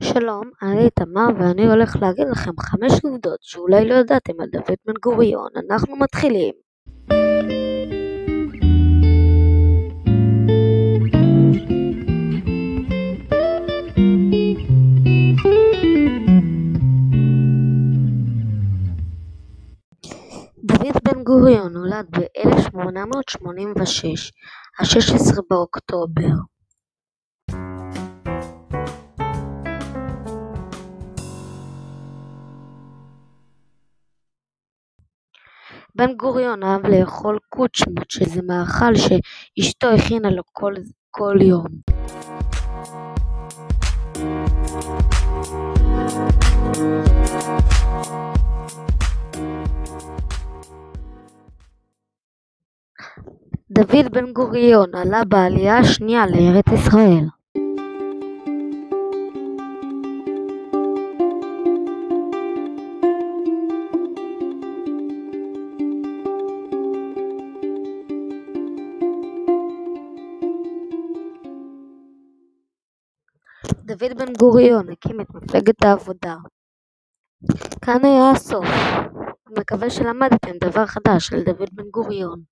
שלום, אני תמר ואני הולך להגיד לכם חמש עובדות שאולי לא ידעתם על דוד בן גוריון. אנחנו מתחילים. דוד בן גוריון נולד ב-1886, ה-16 באוקטובר. בן גוריון אהב לאכול קוצ'מות שזה מאכל שאשתו הכינה לו כל יום. דוד בן גוריון עלה בעלייה השנייה לארץ ישראל. דוד בן גוריון הקים את מפלגת העבודה. כאן היה הסוף. מקווה שלמדתם דבר חדש על דוד בן גוריון.